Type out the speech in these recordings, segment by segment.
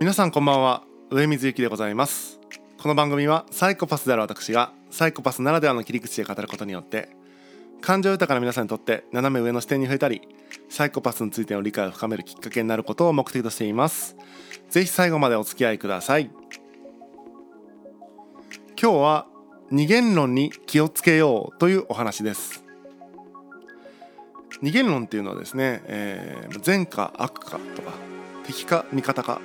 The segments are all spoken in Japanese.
皆さんこんばんは。上水幸でございます。この番組はサイコパスである私がサイコパスならではの切り口で語ることによって感情豊かな皆さんにとって斜め上の視点に触れたりサイコパスについての理解を深めるきっかけになることを目的としています。ぜひ最後までお付き合いください。今日は二元論に気をつけようというお話です。二元論っていうのはですね、えー、善か悪かとか敵か味方か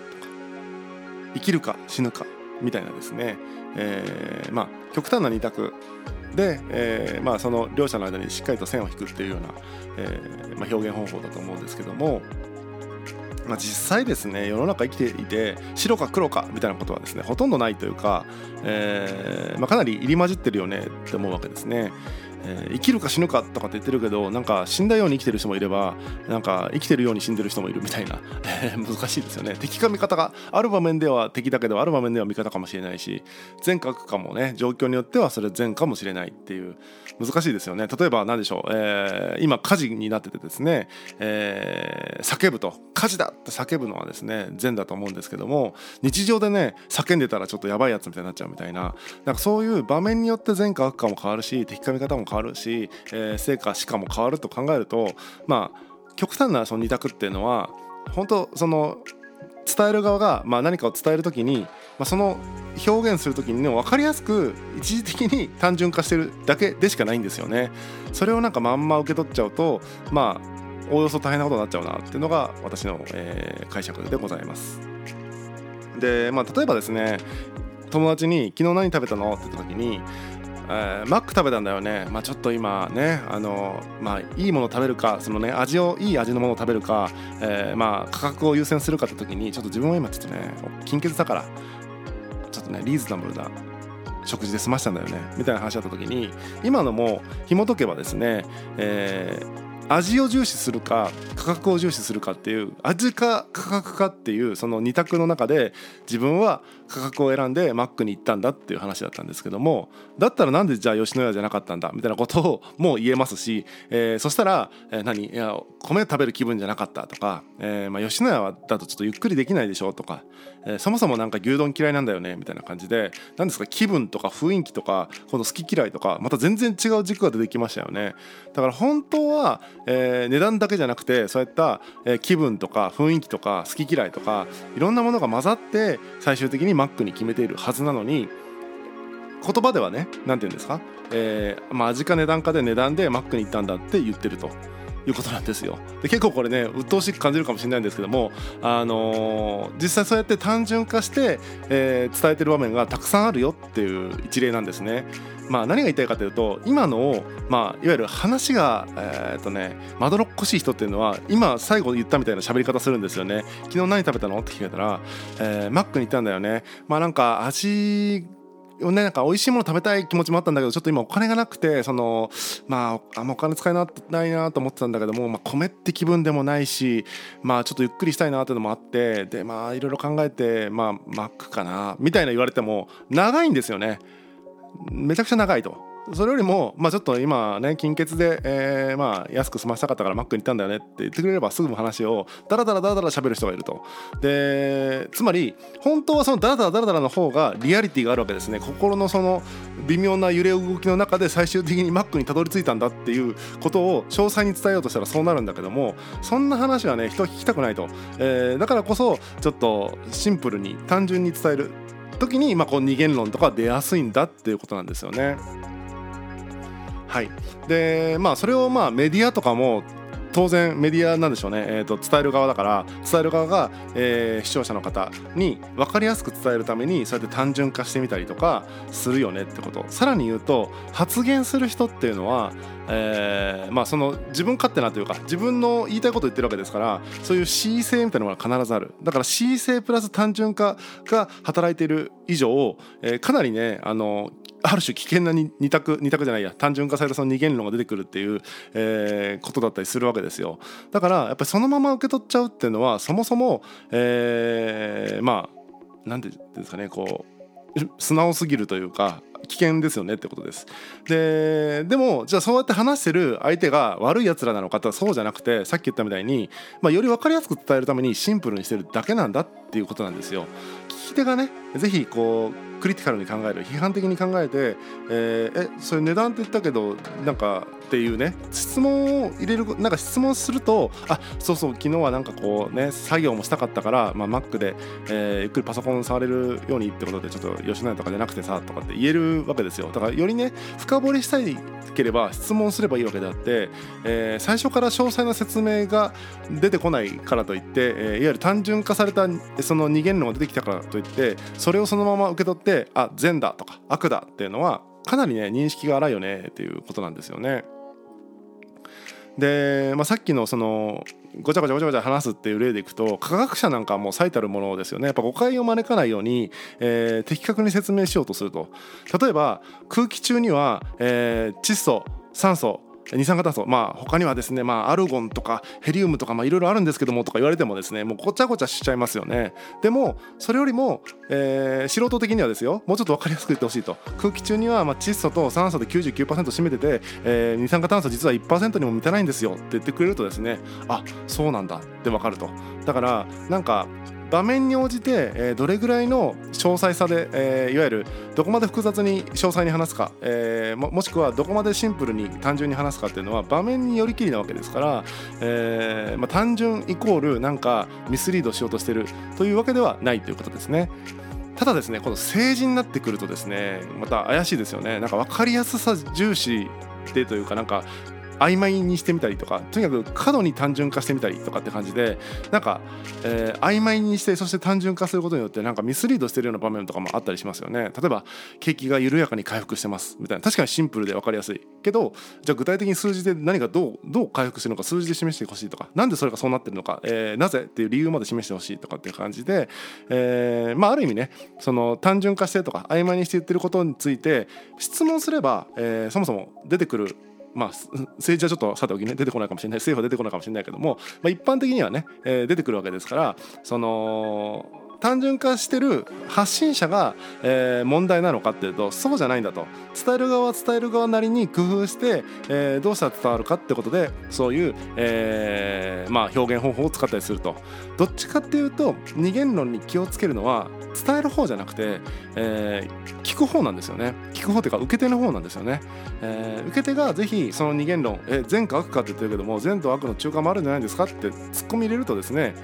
生きるか死ぬかみたいなですね、えー、まあ極端な二択で、えー、まあその両者の間にしっかりと線を引くっていうような、えーまあ、表現方法だと思うんですけども、まあ、実際ですね世の中生きていて白か黒かみたいなことはですねほとんどないというか、えーまあ、かなり入り混じってるよねって思うわけですね。えー、生きるか死ぬかとかって言ってるけどなんか死んだように生きてる人もいればなんか生きてるように死んでる人もいるみたいな、え、難しいですよね。敵か味方がある場面では敵だけどある場面では味方かもしれないし善か悪かもね状況によってはそれ善かもしれないっていう難しいですよね。例えば何でしょう、えー、今火事になっててですね、え、叫ぶと。火事だって叫ぶのはですね善だと思うんですけども日常でね叫んでたらちょっとやばいやつみたいになっちゃうみたいななんかそういう場面によって善か悪かも変わるし敵か味方も変わる変わるし、えー、成果しかも変わると考えるとまあ極端なその2択っていうのは本当その伝える側が、まあ、何かを伝える時に、まあ、その表現する時にね分かりやすく一時的に単純化してるだけでしかないんですよね。それをなんかまんま受け取っちゃうとまあおおよそ大変なことになっちゃうなっていうのが私の、えー、解釈でございます。でまあ例えばですね友達に「昨日何食べたの?」って言った時にえー、マック食べたんだよね、まあ、ちょっと今ねあの、まあ、いいもの食べるかそのね味をいい味のものを食べるか、えー、まあ価格を優先するかって時にちょっと自分は今ちょっとね金欠だからちょっとねリーズナブルな食事で済ましたんだよねみたいな話だった時に今のも紐解けばですね、えー、味を重視するか価格を重視するかっていう味か価格かっていうその2択の中で自分は価格を選んでマックに行ったんだっていう話だったんですけどもだったらなんでじゃあ吉野家じゃなかったんだみたいなことをもう言えますし、えー、そしたら、えー、何いや米食べる気分じゃなかったとか、えーまあ、吉野家だとちょっとゆっくりできないでしょとか、え、そもそもなんか牛丼嫌いなんだよねみたいな感じで何ですか気分とか雰囲気とかこの好き嫌いとかまた全然違う軸が出てきましたよね。だから本当は、えー、値段だけじゃなくてそういった、え、気分とか雰囲気とか好き嫌いとかいろんなものが混ざって最終的にマックに決めているはずなのに言葉ではね何て言うんですか、えーまあ、味か値段かで値段でマックに行ったんだって言ってると。いうことなんですよ。で結構これね鬱陶しく感じるかもしれないんですけども、あのー、実際そうやって単純化して、えー、伝えてる場面がたくさんあるよっていう一例なんですね。まあ、何が言いたいかというと今の、まあ、いわゆる話が、えーとね、まどろっこしい人っていうのは今最後言ったみたいな喋り方するんですよね。昨日何食べたの？って聞いたら、えー、マックに行ったんだよね。まあなんか味、なんか美味しいもの食べたい気持ちもあったんだけどちょっと今お金がなくてそのまああんまお金使えないなと思ってたんだけども、まあ、米って気分でもないしまあちょっとゆっくりしたいなっていうのもあってでまあいろいろ考えてまあマックかなみたいな言われても長いんですよねめちゃくちゃ長いと。それよりも、まあ、ちょっと今ね金欠で、えー、まあ安く済ませたかったからマックに行ったんだよねって言ってくれればすぐ話をダラダラダラダラ喋る人がいると。でつまり本当はそのダラダラダラダラの方がリアリティがあるわけですね。心のその微妙な揺れ動きの中で最終的にマックにたどり着いたんだっていうことを詳細に伝えようとしたらそうなるんだけどもそんな話はね人は聞きたくないと、えー、だからこそちょっとシンプルに単純に伝える時に、まあ、こう二元論とか出やすいんだっていうことなんですよね。はい。でまあそれをまあメディアとかも当然メディアなんでしょうね、えーと、伝える側だから伝える側が、えー、視聴者の方に分かりやすく伝えるためにそうやって単純化してみたりとかするよねってこと。さらに言うと発言する人っていうのは、えー、まあその自分勝手なというか自分の言いたいことを言ってるわけですからそういう恣意性みたいなのが必ずある。だから恣意性プラス単純化が働いている以上、えー、かなりねあのある種危険な二択二択じゃないや単純化されたその二元論が出てくるっていう、えー、ことだったりするわけですですよ。だからやっぱりそのまま受け取っちゃうっていうのはそもそも、えー、まあ何て言うんですかねこう素直すぎるというか危険ですよねってことです。ででもじゃあそうやって話してる相手が悪いやつらなのかとそうじゃなくてさっき言ったみたいに、まあ、より分かりやすく伝えるためにシンプルにしてるだけなんだっていうことなんですよ。聞き手がね是非こうクリティカルに考える批判的に考えて、えー、えそれ値段って言ったけどなんかっていうね質問を入れるなんか質問するとあそうそう昨日はなんかこうね作業もしたかったから、まあ、Mac で、えー、ゆっくりパソコン触れるようにってことでちょっと吉野家とかじゃなくてさとかって言えるわけですよ。だからよりね深掘りしたいければ質問すればいいわけであって、えー、最初から詳細な説明が出てこないからといって、えー、いわゆる単純化されたその二元論が出てきたからといってそれをそのまま受け取ってあ善だとか悪だっていうのはかなりね認識が荒いよねっていうことなんですよね。で、まあ、さっきのそのごちゃごちゃごちゃごちゃ話すっていう例でいくと科学者なんかも最たるものですよねやっぱ誤解を招かないように、えー、的確に説明しようとすると例えば空気中には、えー、窒素酸素二酸化炭素。まあ他にはですねまあアルゴンとかヘリウムとかいろいろあるんですけどもとか言われてもですねもうごちゃごちゃしちゃいますよね。でもそれよりも、えー、素人的にはですよもうちょっと分かりやすく言ってほしいと。空気中にはま窒素と酸素で99%占めてて、えー、二酸化炭素実は1%にも満たないんですよ。って言ってくれるとですねあそうなんだって分かると。だからなんか場面に応じて、えー、どれぐらいの詳細さで、えー、いわゆるどこまで複雑に詳細に話すか、えー、ももしくはどこまでシンプルに単純に話すかっていうのは場面によりきりなわけですから、えーまあ、単純イコールなんかミスリードしようとしてるというわけではないということですね。ただですねこの政治になってくるとですねまた怪しいですよねなんか分かりやすさ重視でというかなんか曖昧にしてみたりとかとにかく過度に単純化してみたりとかって感じでなんか、えー、曖昧にしてそして単純化することによってなんかミスリードしてるような場面とかもあったりしますよね。例えば景気が緩やかに回復してますみたいな。確かにシンプルで分かりやすい。けどじゃあ具体的に数字で何がどうどう回復してるのか数字で示してほしいとかなんでそれがそうなってるのか、えー、なぜっていう理由まで示してほしいとかっていう感じで、えー、まあある意味ねその単純化してとか曖昧にして言ってることについて質問すれば、えー、そもそも出てくるまあ、政治はちょっとさておきね出てこないかもしれない政府は出てこないかもしれないけども、まあ、一般的にはね、えー、出てくるわけですからその単純化してる発信者が、えー、問題なのかっていうとそうじゃないんだと。伝える側は伝える側なりに工夫して、えー、どうしたら伝わるかってことでそういう、えー、まあ、表現方法を使ったりすると。どっちかっていうと二元論に気をつけるのは伝える方じゃなくて、え、聞く方なんですよね。聞く方っていうか受け手の方なんですよね、え、受け手がぜひその二元論え善か悪かって言ってるけども善と悪の中間もあるんじゃないですかってツッコミ入れるとですね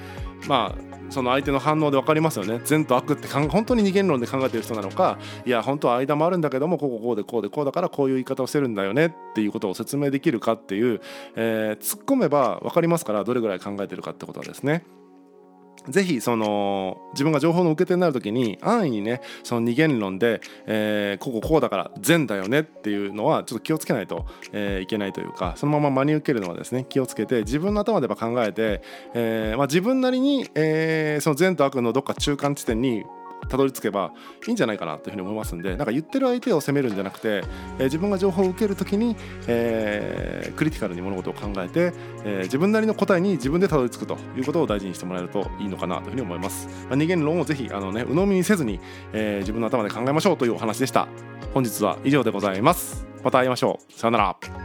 まあその相手の反応で分かりますよね。善と悪って本当に二元論で考えてる人なのか。いや本当は間もあるんだけどもこここうでこうでこうだからこういう言い方をしてるんだよね。っていうことを説明できるかっていう、えー、突っ込めば分かりますからどれぐらい考えてるかってことはですね。ぜひその自分が情報の受け手になる時に安易にねその二元論で、えー、こここうだから善だよねっていうのはちょっと気をつけないと、えー、いけないというかそのまま真に受けるのはですね気をつけて自分の頭で考えて、えーまあ、自分なりに、えー、その善と悪のどっか中間地点にたどり着けばいいんじゃないかなというふうに思いますんでなんか言ってる相手を責めるんじゃなくて、えー、自分が情報を受ける時に、えー、クリティカルに物事を考えて、えー、自分なりの答えに自分でたどり着くということを大事にしてもらえるといいのかなというふうに思います、まあ、二元論をぜひあの、ね、鵜呑みにせずに、えー、自分の頭で考えましょうというお話でした。本日は以上でございます。また会いましょう。さよなら。